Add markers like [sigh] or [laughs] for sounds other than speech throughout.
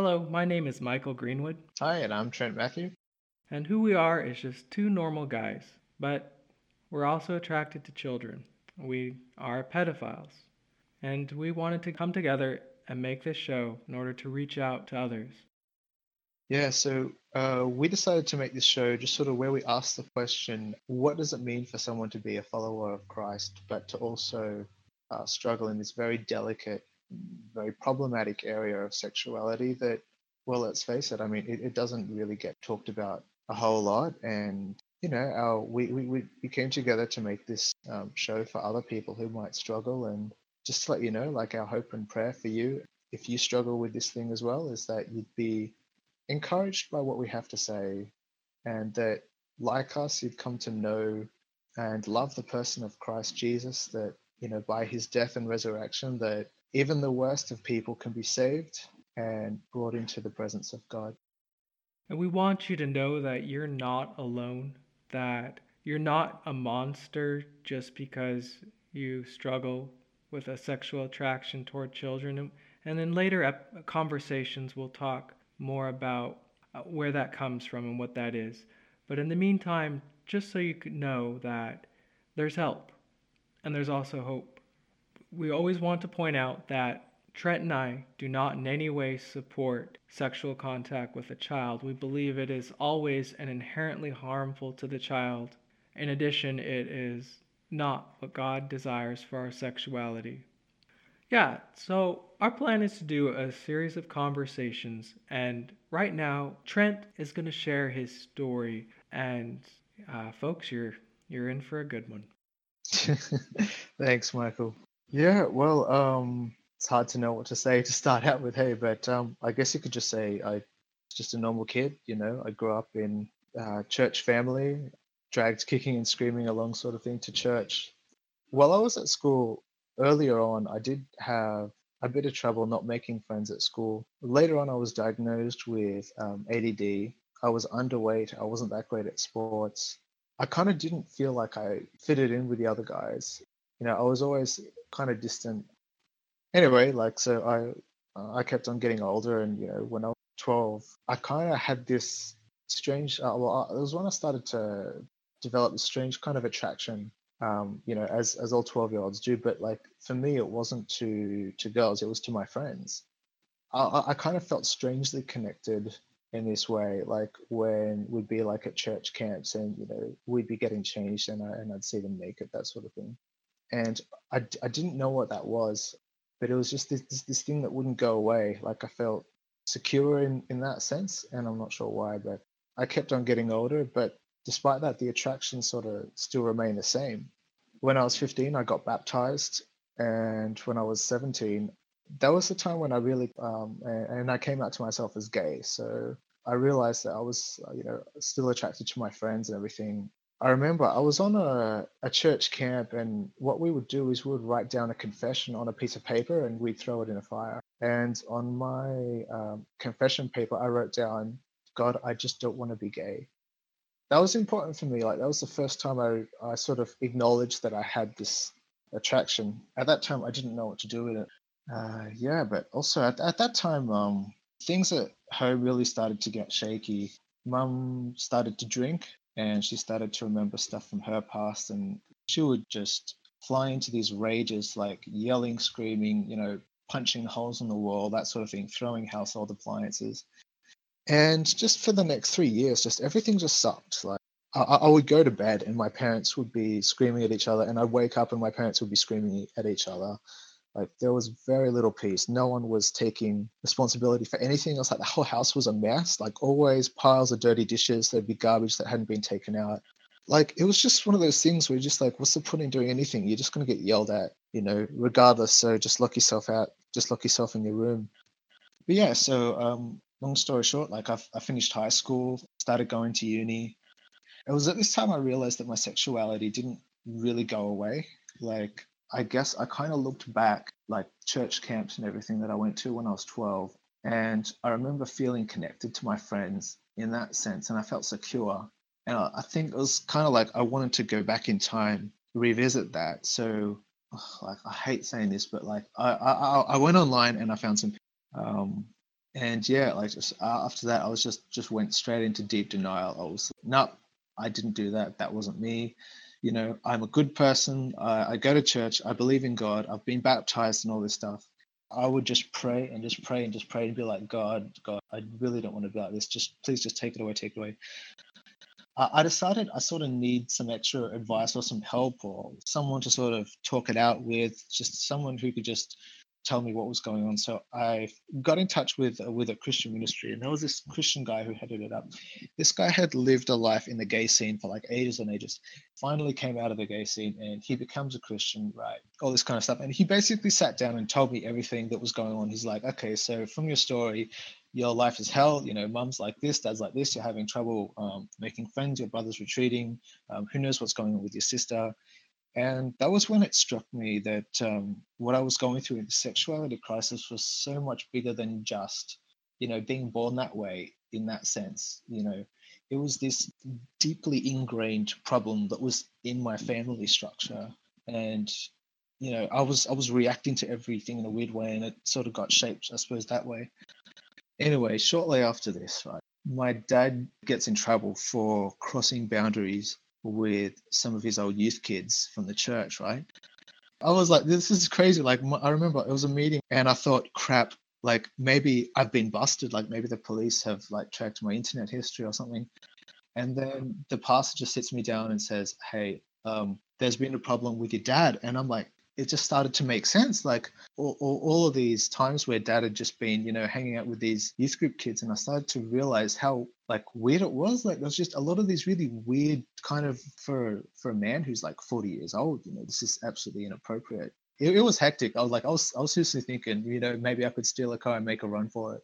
Hello, my name is Michael Greenwood, Hi, and I'm Trent Matthew. and who we are is just two normal guys, but we're also attracted to children. We are pedophiles, and we wanted to come together and make this show in order to reach out to others. Yeah, so uh, we decided to make this show just sort of where we ask the question, what does it mean for someone to be a follower of Christ, but to also uh, struggle in this very delicate, very problematic area of sexuality that, well, let's face it, I mean, it, it doesn't really get talked about a whole lot. And, you know, our, we, we, we came together to make this um, show for other people who might struggle. And just to let you know, like our hope and prayer for you, if you struggle with this thing as well, is that you'd be encouraged by what we have to say and that like us you'd come to know and love the person of Christ Jesus that you know by his death and resurrection that even the worst of people can be saved and brought into the presence of God. And we want you to know that you're not alone, that you're not a monster just because you struggle with a sexual attraction toward children. And in later ep- conversations, we'll talk more about uh, where that comes from and what that is. But in the meantime, just so you could know that there's help and there's also hope. We always want to point out that Trent and I do not in any way support sexual contact with a child. We believe it is always and inherently harmful to the child. In addition, it is not what God desires for our sexuality. Yeah, so our plan is to do a series of conversations, and right now Trent is going to share his story, and uh, folks, you're you're in for a good one. [laughs] Thanks, Michael. Yeah, well, um, it's hard to know what to say [laughs] to start out with, hey, but um, I guess you could just say I was just a normal kid, you know. I grew up in a church family, dragged kicking and screaming along sort of thing to church. While I was at school, earlier on, I did have a bit of trouble not making friends at school. Later on, I was diagnosed with um, ADD. I was underweight. I wasn't that great at sports. I kind of didn't feel like I fitted in with the other guys. You know, I was always kind of distant. Anyway, like so, I uh, I kept on getting older, and you know, when I was 12, I kind of had this strange. Uh, well, it was when I started to develop this strange kind of attraction um, you know, as as all twelve year olds do. But like for me, it wasn't to to girls; it was to my friends. I, I kind of felt strangely connected in this way, like when we'd be like at church camps and you know we'd be getting changed and I, and I'd see them naked, that sort of thing. And I, I didn't know what that was, but it was just this, this this thing that wouldn't go away. Like I felt secure in in that sense, and I'm not sure why, but I kept on getting older, but despite that, the attraction sort of still remained the same. When I was 15, I got baptized, and when I was 17, that was the time when I really um, and, and I came out to myself as gay. So I realized that I was, you know, still attracted to my friends and everything. I remember I was on a, a church camp, and what we would do is we would write down a confession on a piece of paper and we'd throw it in a fire. And on my um, confession paper, I wrote down, God, I just don't want to be gay that was important for me. Like that was the first time I, I sort of acknowledged that I had this attraction. At that time, I didn't know what to do with it. Uh, yeah, but also at, at that time, um, things at home really started to get shaky. Mum started to drink and she started to remember stuff from her past, and she would just fly into these rages, like yelling, screaming, you know, punching holes in the wall, that sort of thing, throwing household appliances. And just for the next three years just everything just sucked. Like I, I, would go to bed and my parents would be screaming at each other and i'd wake up and my parents would be screaming at each other like there was very little peace. No one was taking responsibility for anything else. Like the whole house was a mess. Like always piles of dirty dishes. There'd be garbage that hadn't been taken out. Like it was just one of those things where you're just like what's the point in doing anything? You're just going to get yelled at you know regardless. So just lock yourself out. Just lock yourself in your room. But yeah so um long story short, like I, I finished high school, started going to uni. It was at this time I realized that my sexuality didn't really go away. Like, I guess I kind of looked back, like church camps and everything that I went to when I was 12. And I remember feeling connected to my friends in that sense, and I felt secure. And I, I think it was kind of like I wanted to go back in time, revisit that. So, like, I hate saying this, but like, I, I, I went online and I found some um, and yeah, like just after that, I was just just went straight into deep denial. I was no, I didn't do that. That wasn't me. You know, I'm a good person. I, I go to church. I believe in God. I've been baptized and all this stuff. I would just pray and just pray and just pray and be like, God, God, I really don't want to be like this. Just please, just take it away, take it away. I decided I sort of need some extra advice or some help or someone to sort of talk it out with, just someone who could just tell me what was going on. So I got in touch with uh, with a Christian ministry, and there was this Christian guy who headed it up. This guy had lived a life in the gay scene for like ages and ages. Finally, came out of the gay scene, and he becomes a Christian, right? All this kind of stuff. And he basically sat down and told me everything that was going on. He's like, okay, so from your story, your life is hell. You know, mum's like this, dad's like this. You're having trouble um, making friends. Your brother's retreating. Um, who knows what's going on with your sister? And that was when it struck me that um, what I was going through in the sexuality crisis was so much bigger than just, you know, being born that way in that sense. You know, it was this deeply ingrained problem that was in my family structure. And, you know, I was I was reacting to everything in a weird way and it sort of got shaped, I suppose, that way. Anyway, shortly after this, right, my dad gets in trouble for crossing boundaries with some of his old youth kids from the church, right? I was like, this is crazy. Like, I remember it was a meeting and I thought, crap, like maybe I've been busted. Like, maybe the police have like tracked my internet history or something. And then the pastor just sits me down and says, hey, um, there's been a problem with your dad. And I'm like, it just started to make sense. Like all, all, all, of these times where dad had just been, you know, hanging out with these youth group kids, and I started to realize how like weird it was. Like there's just a lot of these really weird kind of for for a man who's like 40 years old, you know, this is absolutely inappropriate. It, it was hectic. I was like, I was I was seriously thinking, you know, maybe I could steal a car and make a run for it.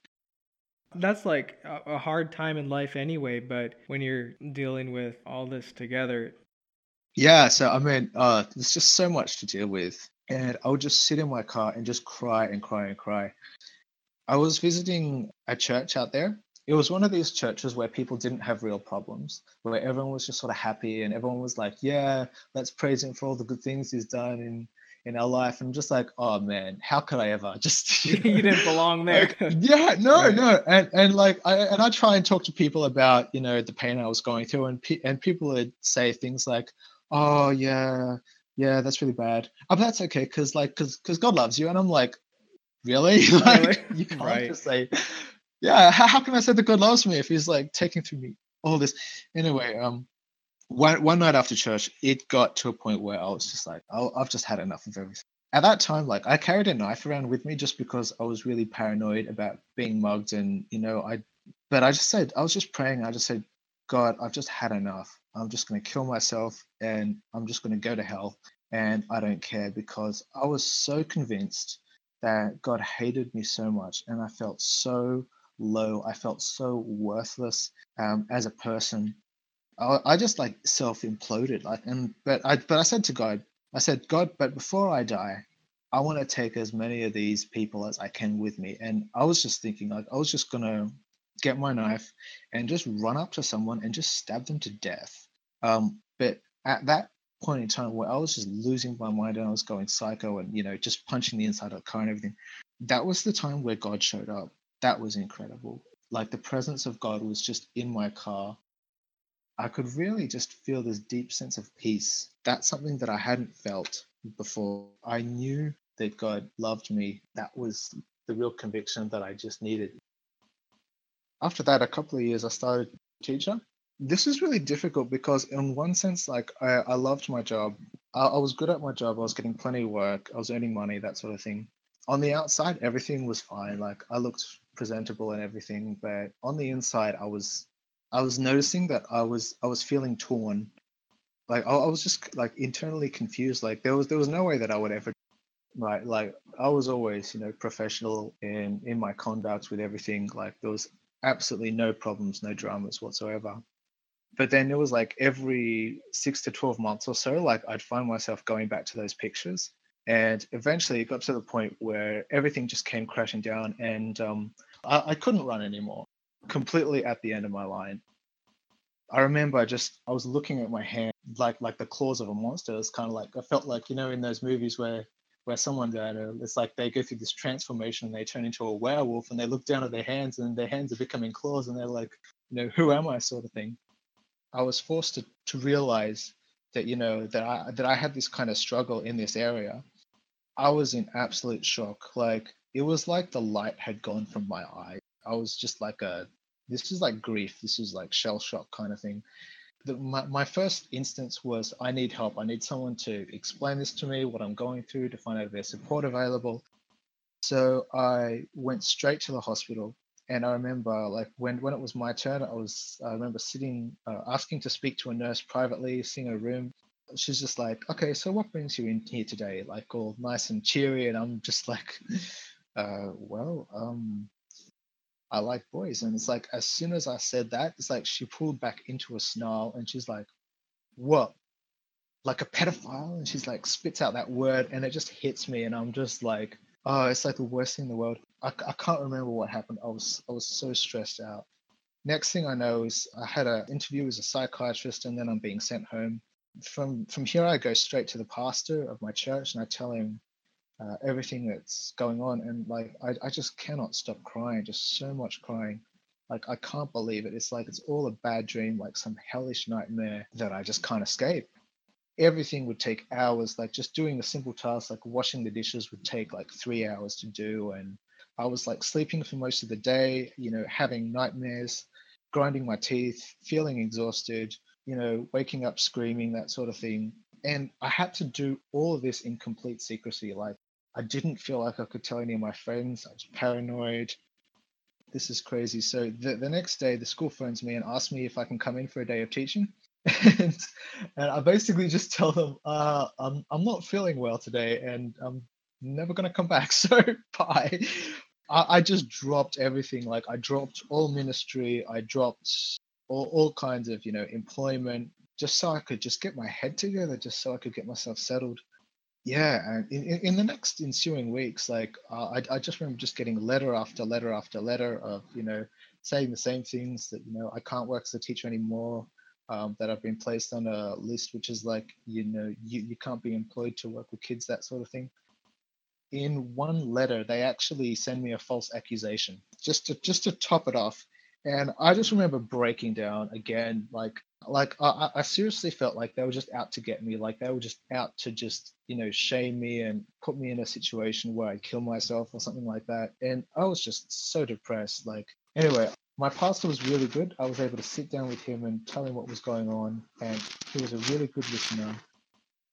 That's like a hard time in life anyway, but when you're dealing with all this together, yeah, so I mean, uh, there's just so much to deal with, and I would just sit in my car and just cry and cry and cry. I was visiting a church out there. It was one of these churches where people didn't have real problems, where everyone was just sort of happy and everyone was like, "Yeah, let's praise him for all the good things he's done in in our life." And I'm just like, "Oh man, how could I ever [laughs] just you, [laughs] know, you didn't belong there?" Like, yeah, no, [laughs] right. no, and and like I and I try and talk to people about you know the pain I was going through, and pe- and people would say things like oh yeah, yeah, that's really bad. Oh, but that's okay because like because because God loves you, and I'm like, really? [laughs] like [laughs] you can't right. just say, yeah. How, how can I say that God loves me if He's like taking through me all this? Anyway, um, one one night after church, it got to a point where I was just like, oh, I've just had enough of everything. At that time, like I carried a knife around with me just because I was really paranoid about being mugged, and you know, I. But I just said, I was just praying. I just said, God, I've just had enough. I'm just going to kill myself and I'm just going to go to hell. And I don't care because I was so convinced that God hated me so much and I felt so low. I felt so worthless um, as a person. I, I just like self imploded. Like, and but I but I said to God, I said, God, but before I die, I want to take as many of these people as I can with me. And I was just thinking, like, I was just gonna get my knife and just run up to someone and just stab them to death. Um, but at that point in time where I was just losing my mind and I was going psycho and, you know, just punching the inside of the car and everything, that was the time where God showed up. That was incredible. Like the presence of God was just in my car. I could really just feel this deep sense of peace. That's something that I hadn't felt before. I knew that God loved me. That was the real conviction that I just needed. After that, a couple of years, I started teacher this is really difficult because in one sense like i, I loved my job. I, I, was good at my job. I was getting plenty of work. I was earning money that sort of thing. On the outside everything was fine. Like i looked presentable and everything but on the inside i was i was noticing that i was i was feeling torn. Like i, I was just like internally confused. Like there was there was no way that i would ever right like i was always you know professional in in my conduct with everything. Like there was absolutely no problems no dramas whatsoever but then it was like every six to 12 months or so, like I'd find myself going back to those pictures. And eventually it got to the point where everything just came crashing down and um, I, I couldn't run anymore, completely at the end of my line. I remember I just I was looking at my hand like like the claws of a monster. It's kind of like I felt like you know in those movies where where someone that uh, it's like they go through this transformation and they turn into a werewolf and they look down at their hands and their hands are becoming claws and they're like, you know, who am I, sort of thing. I was forced to to realize that you know that I that I had this kind of struggle in this area. I was in absolute shock. Like it was like the light had gone from my eye. I was just like a this is like grief. This is like shell shock kind of thing the, my, my first instance was I need help. I need someone to explain this to me, what I'm going through, to find out if there's support available. So I went straight to the hospital. And I remember, like when, when it was my turn, I was I remember sitting, uh, asking to speak to a nurse privately, seeing a room. She's just like, okay, so what brings you in here today? Like all nice and cheery, and I'm just [laughs] like, uh, well, um, I like boys. And it's like, as soon as I said that, it's like she pulled back into a snarl and she's like, what? Like a pedophile? And she's like, spits out that word and it just hits me. And I'm just like, oh, it's like the worst thing in the world. I, I can't remember what happened. I was, I was so stressed out. Next thing I know is I had an interview with a psychiatrist and then I'm being sent home. From, from here, I go straight to the pastor of my church and I tell him uh, everything that's going on and like I, I just cannot stop crying just so much crying like i can't believe it it's like it's all a bad dream like some hellish nightmare that i just can't escape everything would take hours like just doing the simple tasks like washing the dishes would take like three hours to do and i was like sleeping for most of the day you know having nightmares grinding my teeth feeling exhausted you know waking up screaming that sort of thing and I had to do all of this in complete secrecy. Like I didn't feel like I could tell any of my friends. I was paranoid. This is crazy. So the, the next day, the school phones me and asks me if I can come in for a day of teaching. [laughs] and, and I basically just tell them, uh, I'm, I'm not feeling well today and I'm never going to come back. [laughs] So bye. I, I just dropped everything. Like I dropped all ministry. I dropped all, all kinds of, you know, employment just so I could just get my head together, just so I could get myself settled yeah and in, in the next ensuing weeks like uh, I, I just remember just getting letter after letter after letter of you know saying the same things that you know i can't work as a teacher anymore um, that i've been placed on a list which is like you know you, you can't be employed to work with kids that sort of thing in one letter they actually send me a false accusation just to just to top it off. And i just remember breaking down again like like I, I seriously felt like they were just out to get me like they were just out to just you know shame me and put me in a situation where i'd kill myself or something like that. And i was just so depressed like anyway my pastor was really good. I was able to sit down with him and tell him what was going on and he was a really good listener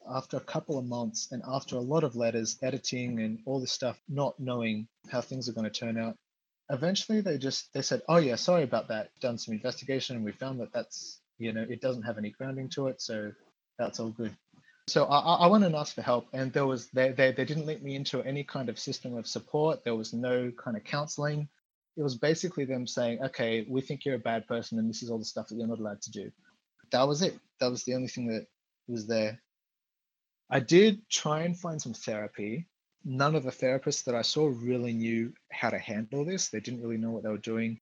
after a couple of months and after a lot of letters editing and all this stuff not knowing how things are going to turn out eventually they just they said oh yeah sorry about that. Done some investigation and we found that that's you know it doesn't have any grounding to it so that's all good. So I, I went and asked for help and there was they, they they didn't link me into any kind of system of support. There was no kind of counseling. It was basically them saying okay we think you're a bad person and this is all the stuff that you're not allowed to do. That was it. That was the only thing that was there i did try and find some therapy none of the therapists that i saw really knew how to handle this they didn't really know what they were doing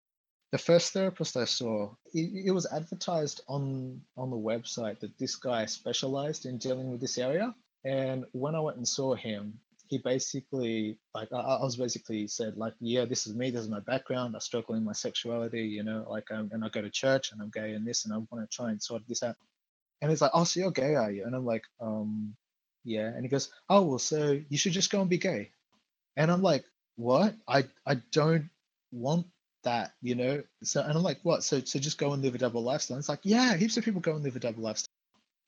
the first therapist I saw, it, it, was advertised on on the website that this guy specialized in dealing with this area. And when I went and saw him, he basically like I, I was basically said like, yeah, this is me. This is my background. I struggle in my sexuality. You know, like um, and I go to church and I'm gay and this and I want to try and sort this out. And he's like, oh, so you're gay, are you? And I'm like, um, yeah. And he goes, oh, well, so you should just go and be gay. And I'm like, what? I I don't want that, you know? So, and I'm like, what? So, so just go and live a double lifestyle. And it's like, yeah, heaps of people go and live a double lifestyle.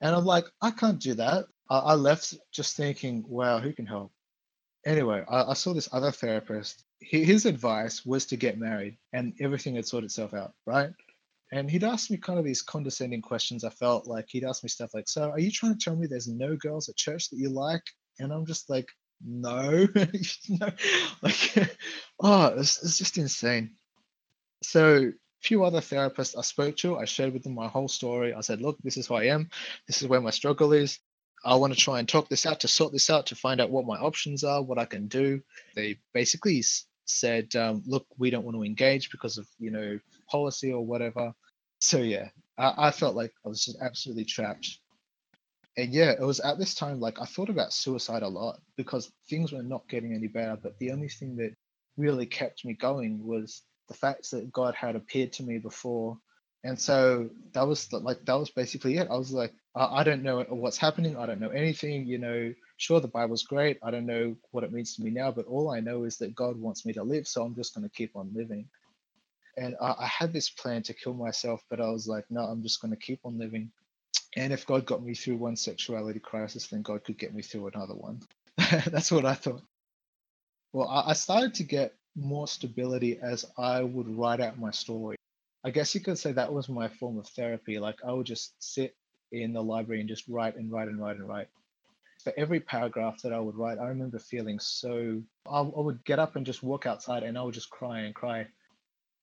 And I'm like, I can't do that. I, I left just thinking, wow, who can help? Anyway, I, I saw this other therapist. his advice was to get married and everything had sorted itself out, right? And he'd ask me kind of these condescending questions. I felt like he'd ask me stuff like, So, are you trying to tell me there's no girls at church that you like? And I'm just like, No, [laughs] no. like, [laughs] oh, it's, it's just insane. So a few other therapists I spoke to, I shared with them my whole story. I said, look, this is who I am. This is where my struggle is. I want to try and talk this out, to sort this out, to find out what my options are, what I can do. They basically said, um, look, we don't want to engage because of, you know, policy or whatever. So yeah, I, I felt like I was just absolutely trapped. And yeah, it was at this time like I thought about suicide a lot because things were not getting any better. But the only thing that really kept me going was the fact that God had appeared to me before. And so that was the, like that was basically it. I was like, I, I don't know what's happening. I don't know anything. You know, sure the Bible's great. I don't know what it means to me now, but all I know is that God wants me to live, so I'm just going to keep on living. And I, I had this plan to kill myself, but I was like, no, I'm just going to keep on living. And if God got me through one sexuality crisis, then God could get me through another one. [laughs] That's what I thought. Well, I started to get more stability as I would write out my story. I guess you could say that was my form of therapy. Like I would just sit in the library and just write and write and write and write. For every paragraph that I would write, I remember feeling so. I, I would get up and just walk outside and I would just cry and cry.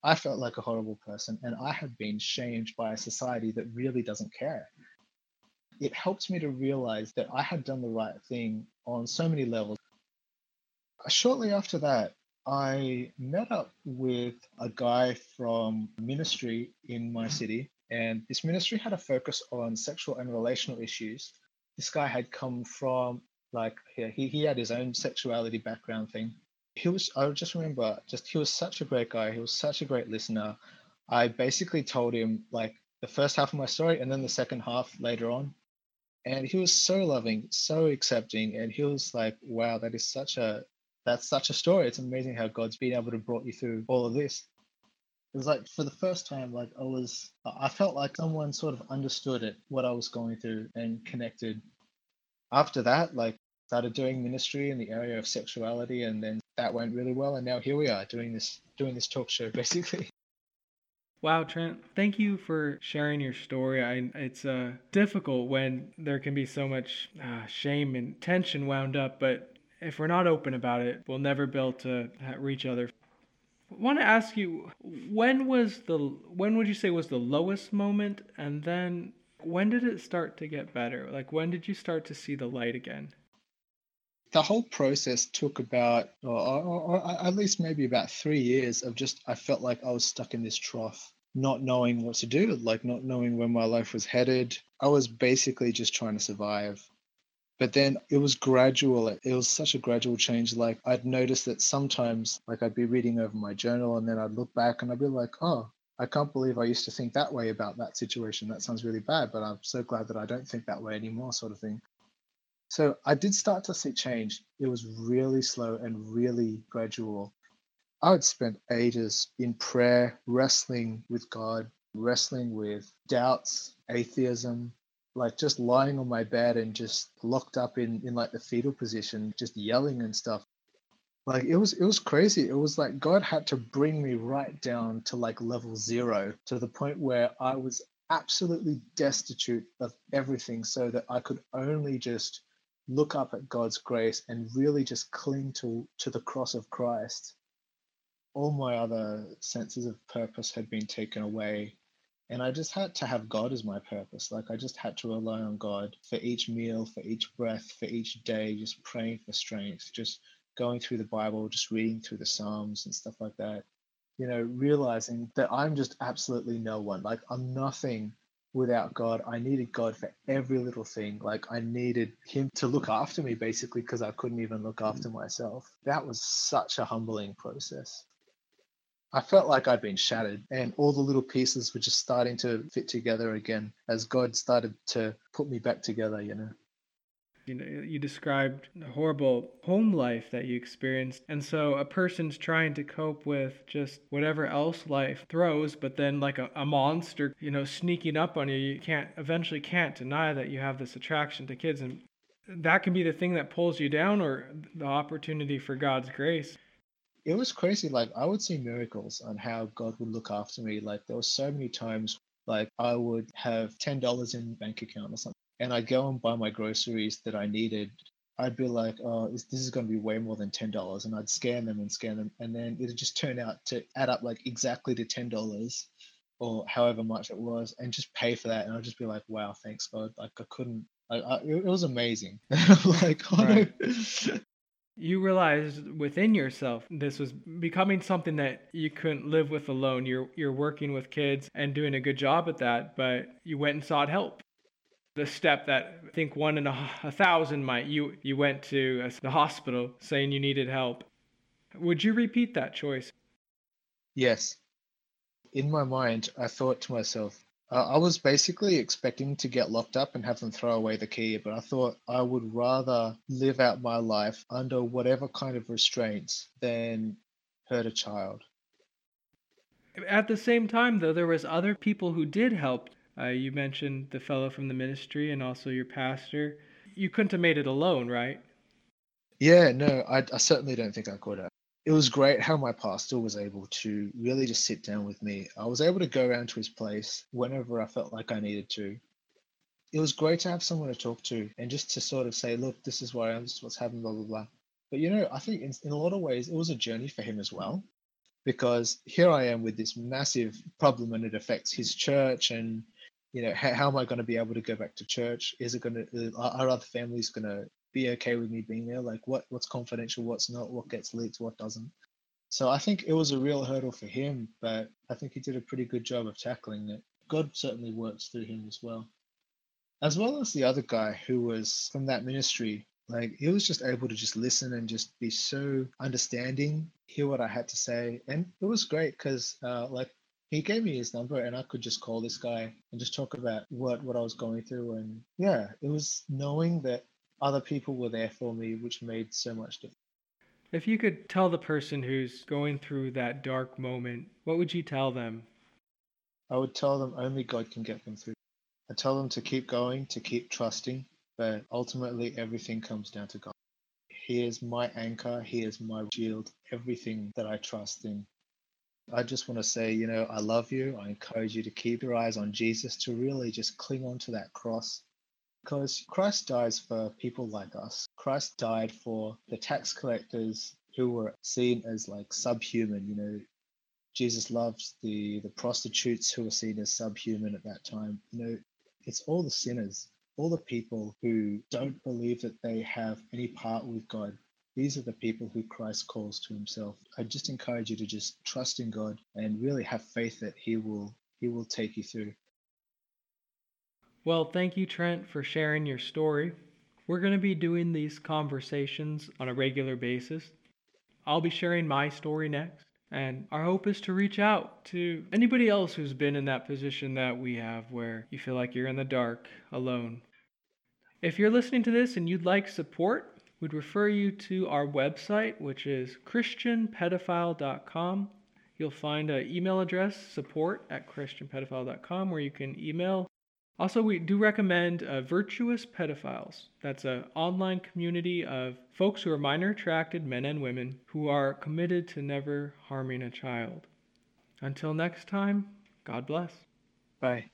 I felt like a horrible person and I had been shamed by a society that really doesn't care it helped me to realize that I had done the right thing on so many levels. Shortly after that, I met up with a guy from ministry in my mm-hmm. city, and this ministry had a focus on sexual and relational issues. This guy had come from like he, he had his own sexuality background thing. He was I just remember just he was such a great guy. He was such a great listener. I basically told him like the first half of my story and then the second half later on and he was so loving so accepting and he was like wow that is such a that's such a story. It's amazing how god's been able to brought you through all of this. It was like for the first time like i was i felt like someone sort of understood it what i was going through and connected. After that like started doing ministry in the area of sexuality and then that went really well and now here we are doing this doing this talk show [laughs] basically. Wow, Trent, thank you for sharing your story. I, it's uh, difficult when there can be so much uh, shame and tension wound up, but if we're not open about it, we'll never be able to reach other. I want to ask you, when was the when would you say was the lowest moment, and then when did it start to get better? Like when did you start to see the light again? the whole process took about, or, or, or, at least maybe about three years of just, I felt like I was stuck in this trough, not knowing what to do, like not knowing where my life was headed. I was basically just trying to survive. But then it was gradual. It was such a gradual change. Like I'd noticed that sometimes, like I'd be reading over my journal and then I'd look back and I'd be like, oh, I can't believe I used to think that way about that situation. That sounds really bad, but I'm so glad that I don't think that way anymore, sort of thing. So I did start to see change. It was really slow and really gradual. I would spend ages in prayer, wrestling with God, wrestling with doubts, atheism, like just lying on my bed and just locked up in, in like the fetal position, just yelling and stuff. Like it was it was crazy. It was like God had to bring me right down to like level zero to the point where I was absolutely destitute of everything so that I could only just look up at God's grace and really just cling to, to the cross of Christ, all my other senses of purpose had been taken away. And I just had to have God as my purpose. Like I just had to rely on God for each meal, for each breath, for each day, just praying for strength, just going through the Bible, just reading through the Psalms and stuff like that. You know, realizing that I'm just absolutely no one. Like I'm nothing without God. I needed God for every little thing. Like I needed Him to look after me basically because I couldn't even look after myself. That was such a humbling process. I felt like I'd been shattered and all the little pieces were just starting to fit together again as God started to put me back together, you know. You know, you described the horrible home life that you experienced. And so a person's trying to cope with just whatever else life throws, but then like a, a monster, you know, sneaking up on you, you can't eventually can't deny that you have this attraction to kids. And that can be the thing that pulls you down or the opportunity for God's grace it was crazy. Like I would see miracles on how God would look after me. Like there were so many times like I would have ten dollars in bank account or something and I'd go and buy my groceries that I needed, I'd be like, oh, this, this is going to be way more than ten dollars, and I'd scan them and scan them, and then it'd just turn out to add up like exactly to ten dollars, or however much it was, and just pay for that, and I'd just be like, wow, thanks God, like I couldn't, I, I it was amazing, [laughs] like oh, right. [laughs] you realized within yourself this was becoming something that you couldn't live with alone. You're you're working with kids and doing a good job at that, but you went and sought help the step that I think one in a, a thousand might. You you went to a, the hospital saying you needed help. Would you repeat that choice? Yes. In my mind, I thought to myself, uh, I was basically expecting to get locked up and have them throw away the key, but I thought I would rather live out my life under whatever kind of restraints than hurt a child. At the same time, though, there was other people who did help. Uh, you mentioned the fellow from the ministry and also your pastor. You couldn't have made it alone, right? Yeah, no, I, I certainly don't think I could have. It was great how my pastor was able to really just sit down with me. I was able to go around to his place whenever I felt like I needed to. It was great to have someone to talk to and just to sort of say, look, this is where I am, this is what's happening, blah, blah, blah. But you know, I think in, in a lot of ways, it was a journey for him as well because here I am with this massive problem and it affects his church and you know how, how am I going to be able to go back to church? Is it going to are other families going to be okay with me being there? Like what what's confidential, what's not, what gets leaked, what doesn't? So I think it was a real hurdle for him, but I think he did a pretty good job of tackling it. God certainly works through him as well. As well as the other guy who was from that ministry like he was just able to just listen and just be so understanding, hear what I had to say, and it was great because uh, like he gave me his number and I could just call this guy and just talk about what what I was going through, and yeah, it was knowing that other people were there for me, which made so much difference. If you could tell the person who's going through that dark moment, what would you tell them? I would tell them only God can get them through. I tell them to keep going, to keep trusting, but ultimately everything comes down to God. He is my anchor, He is my shield, everything that I trust in. I just want to say, you know, I love you. I encourage you to keep your eyes on Jesus, to really just cling on to that cross. Because Christ dies for people like us. Christ died for the tax collectors who were seen as like subhuman, you know. Jesus loved the the prostitutes who were seen as subhuman at that time. You know, it's all the sinners all the people who don't believe that they have any part with God, these are the people who Christ calls to himself. I just encourage you to just trust in God and really have faith that he will he will take you through. Well, thank you Trent for sharing your story. We're going to be doing these conversations on a regular basis. I'll be sharing my story next. And our hope is to reach out to anybody else who's been in that position that we have where you feel like you're in the dark, alone. If you're listening to this and you'd like support, we'd refer you to our website, which is christianpedophile.com. You'll find an email address, support at christianpedophile.com, where you can email. Also, we do recommend uh, Virtuous Pedophiles. That's an online community of folks who are minor attracted men and women who are committed to never harming a child. Until next time, God bless. Bye.